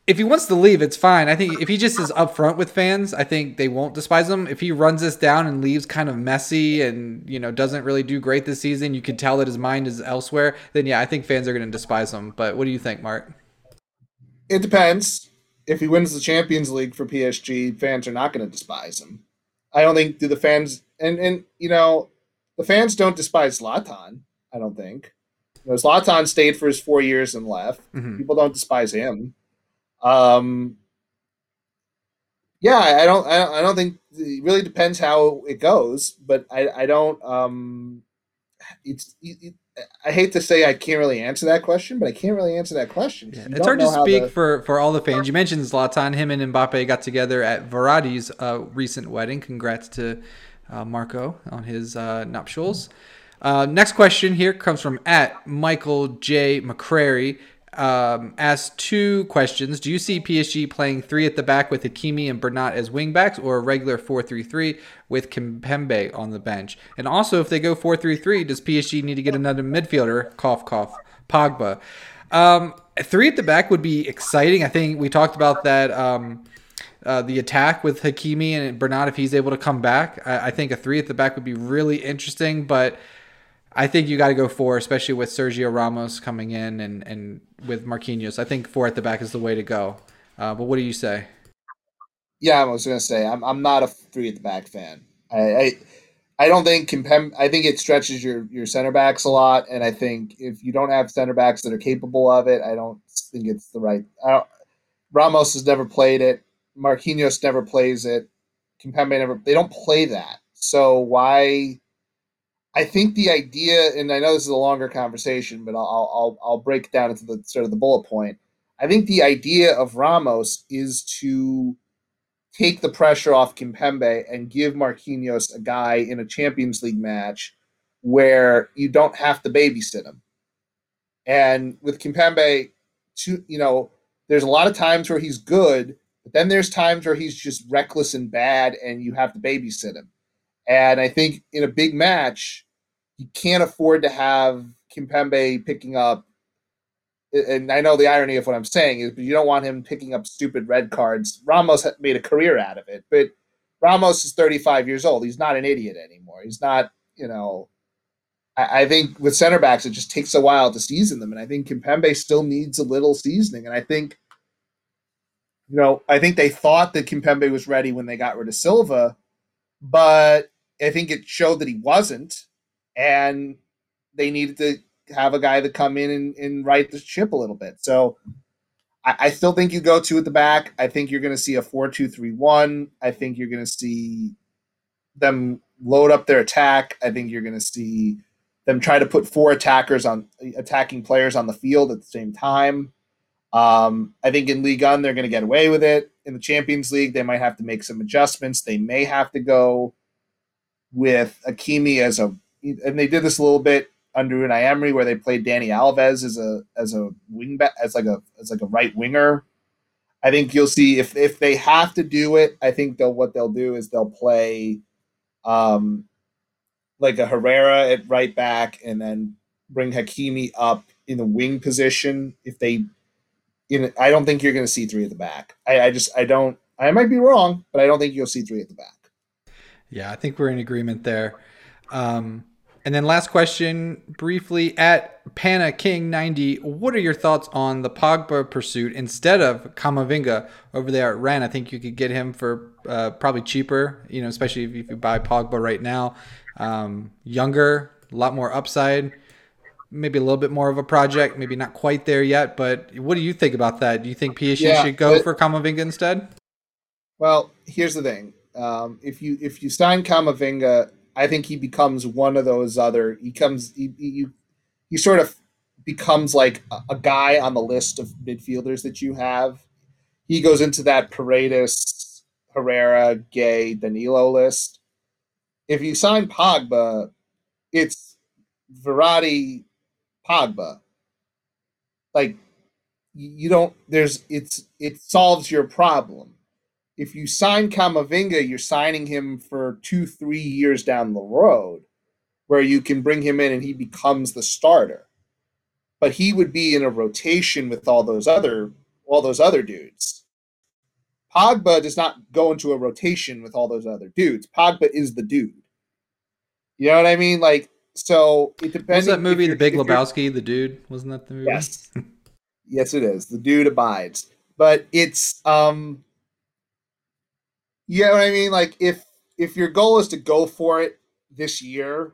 if he wants to leave, it's fine. I think if he just is upfront with fans, I think they won't despise him. If he runs this down and leaves kind of messy and you know doesn't really do great this season, you can tell that his mind is elsewhere. Then yeah, I think fans are going to despise him. But what do you think, Mark? It depends. if he wins the Champions League for PSG, fans are not going to despise him. I don't think do the fans and and you know the fans don't despise Zlatan. I don't think. You know, Zlatan stayed for his four years and left. Mhm. People don't despise him. Um, yeah, I don't. I don't, I don't think it really depends how it goes, but I, I don't. Um, it's. It, it, I hate to say I can't really answer that question, but I can't really answer that question. Yeah, it's hard to speak the- for, for all the fans. You mentioned Zlatan. Him and Mbappe got together at Verratti's uh, recent wedding. Congrats to uh, Marco on his uh, nuptials. Uh, next question here comes from at Michael J. McCrary. Um, asked two questions. Do you see PSG playing three at the back with Hakimi and Bernat as wingbacks or a regular 4 3 3 with Kimpembe on the bench? And also, if they go 4 3 3, does PSG need to get another midfielder? Cough, cough. Pogba. Um, three at the back would be exciting. I think we talked about that. Um, uh, the attack with Hakimi and Bernat, if he's able to come back, I, I think a three at the back would be really interesting. But I think you got to go four, especially with Sergio Ramos coming in and, and with Marquinhos. I think four at the back is the way to go. Uh, but what do you say? Yeah, I was gonna say I'm I'm not a three at the back fan. I I, I don't think I think it stretches your your center backs a lot, and I think if you don't have center backs that are capable of it, I don't think it's the right. Ramos has never played it. Marquinhos never plays it. Kimpembe never. They don't play that. So why? I think the idea, and I know this is a longer conversation, but I'll I'll I'll break it down into the sort of the bullet point. I think the idea of Ramos is to take the pressure off Kimpembe and give Marquinhos a guy in a Champions League match where you don't have to babysit him. And with Kimpembe, to, you know, there's a lot of times where he's good, but then there's times where he's just reckless and bad and you have to babysit him. And I think in a big match, you can't afford to have Kimpembe picking up and I know the irony of what I'm saying is, but you don't want him picking up stupid red cards. Ramos made a career out of it, but Ramos is 35 years old. He's not an idiot anymore. He's not, you know. I, think with center backs, it just takes a while to season them, and I think Kimpembe still needs a little seasoning. And I think, you know, I think they thought that Kimpembe was ready when they got rid of Silva, but I think it showed that he wasn't, and they needed to have a guy that come in and, and right the ship a little bit. So I, I still think you go two at the back. I think you're going to see a four-two-three-one. I think you're going to see them load up their attack. I think you're going to see them try to put four attackers on attacking players on the field at the same time. Um, I think in Ligue 1 they're going to get away with it. In the Champions League, they might have to make some adjustments. They may have to go with Hakimi as a, and they did this a little bit under Unai Emery, where they played Dani Alves as a as a wing back as like a as like a right winger. I think you'll see if if they have to do it. I think they'll what they'll do is they'll play, um, like a Herrera at right back, and then bring Hakimi up in the wing position. If they, you know, I don't think you're going to see three at the back. I, I just I don't. I might be wrong, but I don't think you'll see three at the back. Yeah, I think we're in agreement there. Um, and then last question, briefly at Pana King ninety, what are your thoughts on the Pogba pursuit instead of Camavinga over there at Rennes? I think you could get him for uh, probably cheaper, you know, especially if you buy Pogba right now. Um, younger, a lot more upside, maybe a little bit more of a project, maybe not quite there yet. But what do you think about that? Do you think PSG Yeah, should go but- for Camavinga instead? Well, here's the thing. Um, if you if you sign Camavinga, I think he becomes one of those other. He comes he he, he sort of becomes like a, a guy on the list of midfielders that you have. He goes into that Paredes, Herrera, Gueye, Danilo list. If you sign Pogba, it's Verratti, Pogba. Like you you don't. There's it's it solves your problem if you sign Camavinga, you're signing him for two, three years down the road, where you can bring him in and he becomes the starter. But he would be in a rotation with all those other all those other dudes. Pogba does not go into a rotation with all those other dudes. Pogba is the dude. You know what I mean? Like so. It depends. Was that movie, The Big Lebowski? The Dude wasn't that the movie? Yes. yes, it is. The dude abides. but it's um, you know what I mean. Like if if your goal is to go for it this year,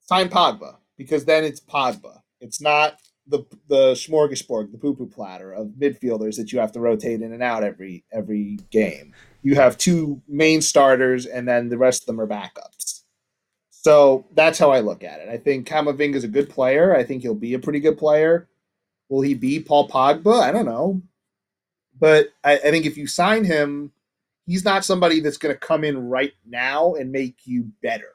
sign Pogba because then it's Pogba. It's not the the smorgasbord, the poo poo platter of midfielders that you have to rotate in and out every every game. You have two main starters, and then the rest of them are backups. So that's how I look at it. I think Camavinga is a good player. I think he'll be a pretty good player. Will he be Paul Pogba? I don't know. But I, I think if you sign him, he's not somebody that's going to come in right now and make you better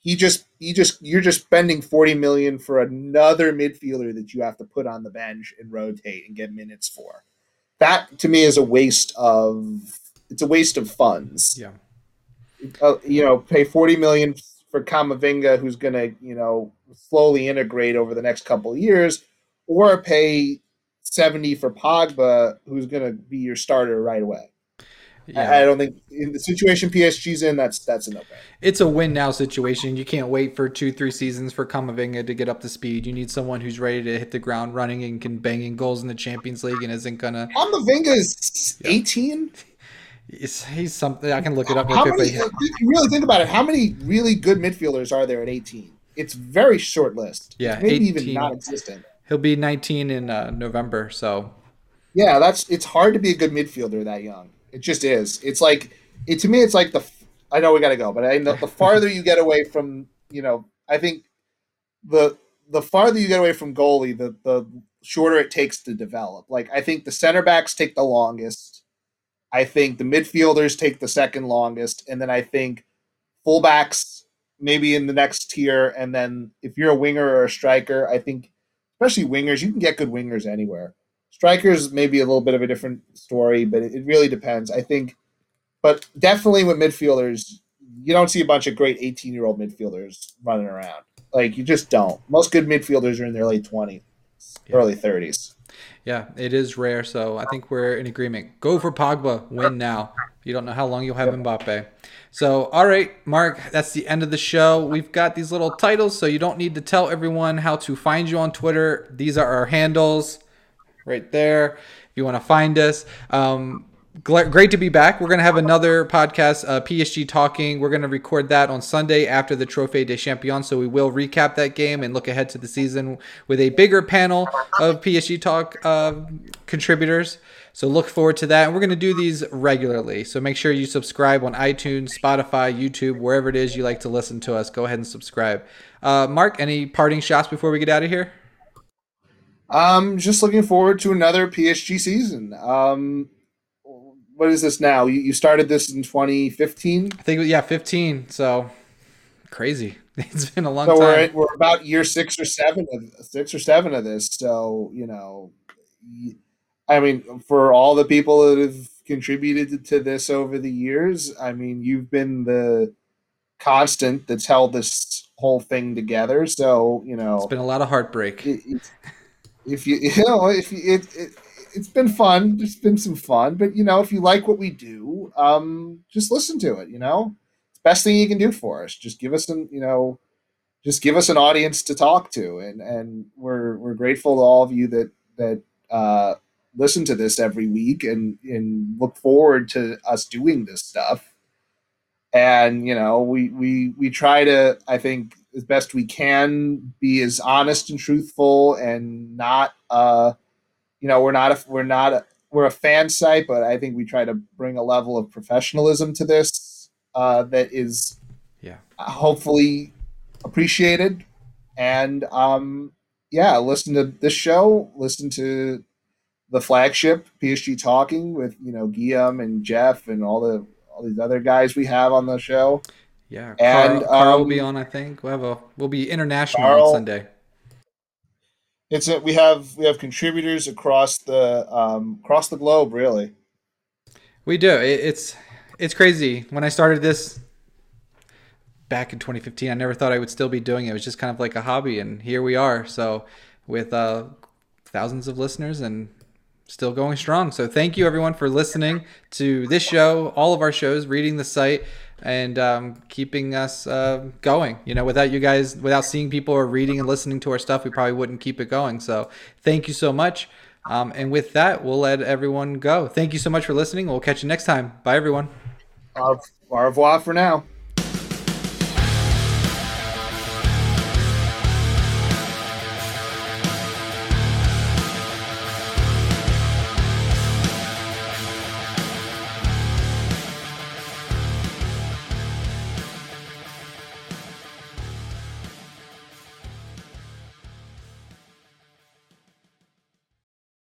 he just he just you're just spending 40 million for another midfielder that you have to put on the bench and rotate and get minutes for that to me is a waste of it's a waste of funds yeah uh, you know pay 40 million for Camavinga who's going to you know slowly integrate over the next couple of years or pay 70 for Pogba who's going to be your starter right away yeah. I, I don't think in the situation PSG's in, that's that's a no. It's a win now situation. You can't wait for two, three seasons for Camavinga to get up to speed. You need someone who's ready to hit the ground running and can bang in goals in the Champions League and isn't gonna. Camavinga is eighteen. He's, he's something I can look it up. How many, really think about it. How many really good midfielders are there at 18? It's very short list. Yeah, maybe 18. even non-existent. He'll be 19 in uh, November, so. Yeah, that's it's hard to be a good midfielder that young. It just is. It's like it to me. It's like the. I know we got to go, but I know the farther you get away from, you know, I think the the farther you get away from goalie, the the shorter it takes to develop. Like I think the center backs take the longest. I think the midfielders take the second longest, and then I think fullbacks maybe in the next tier, and then if you're a winger or a striker, I think especially wingers, you can get good wingers anywhere. Strikers may be a little bit of a different story, but it, it really depends. I think, but definitely with midfielders, you don't see a bunch of great 18 year old midfielders running around. Like you just don't. Most good midfielders are in their late 20s, yeah. early 30s. Yeah, it is rare. So I think we're in agreement. Go for Pogba. Win now. You don't know how long you'll have. Mbappe. So, all right, Mark, that's the end of the show. We've got these little titles, so you don't need to tell everyone how to find you on Twitter. These are our handles right there. If you want to find us, um, great to be back. We're going to have another podcast, uh, PSG Talking. We're going to record that on Sunday after the Trophée des Champions. So we will recap that game and look ahead to the season with a bigger panel of PSG Talk uh, contributors. So look forward to that. And we're going to do these regularly. So make sure you subscribe on iTunes, Spotify, YouTube, wherever it is you like to listen to us. Go ahead and subscribe. Uh, Mark, any parting shots before we get out of here? Um, just looking forward to another PSG season. Um, what is this now? You, you started this in 2015? I think yeah, 15. So crazy. It's been a long so time. We're, we're about year six or seven of six or seven of this. So you know, I mean, for all the people that have contributed to this over the years, I mean, you've been the constant that's held this whole thing together. So you know, it's been a lot of heartbreak. It, if you you know if you, it, it it's been fun. It's been some fun but you know if you like what we do um just listen to it you know? It's the best thing you can do for us. Just give us an you know just give us an audience to talk to and and we're we're grateful to all of you that that uh listen to this every week and and look forward to us doing this stuff. And you know we we we try to i think as best we can, be as honest and truthful, and not, uh, you know, we're not a, we're not a, we're a fan site, but I think we try to bring a level of professionalism to this uh, that is, yeah, hopefully appreciated. And um, yeah, listen to this show. Listen to the flagship PSG talking with you know Guillaume and Jeff and all the all these other guys we have on the show. Yeah, and Carl, Carl um, will be on. I think we'll have a we'll be international Carl, on Sunday. It's a, we have we have contributors across the um, across the globe. Really, we do. It, it's it's crazy. When I started this back in 2015, I never thought I would still be doing it. It was just kind of like a hobby, and here we are. So with uh, thousands of listeners and still going strong. So thank you everyone for listening to this show, all of our shows, reading the site and um, keeping us uh, going. You know, without you guys, without seeing people or reading and listening to our stuff, we probably wouldn't keep it going. So thank you so much. Um, and with that, we'll let everyone go. Thank you so much for listening. We'll catch you next time. Bye, everyone. Au revoir for now.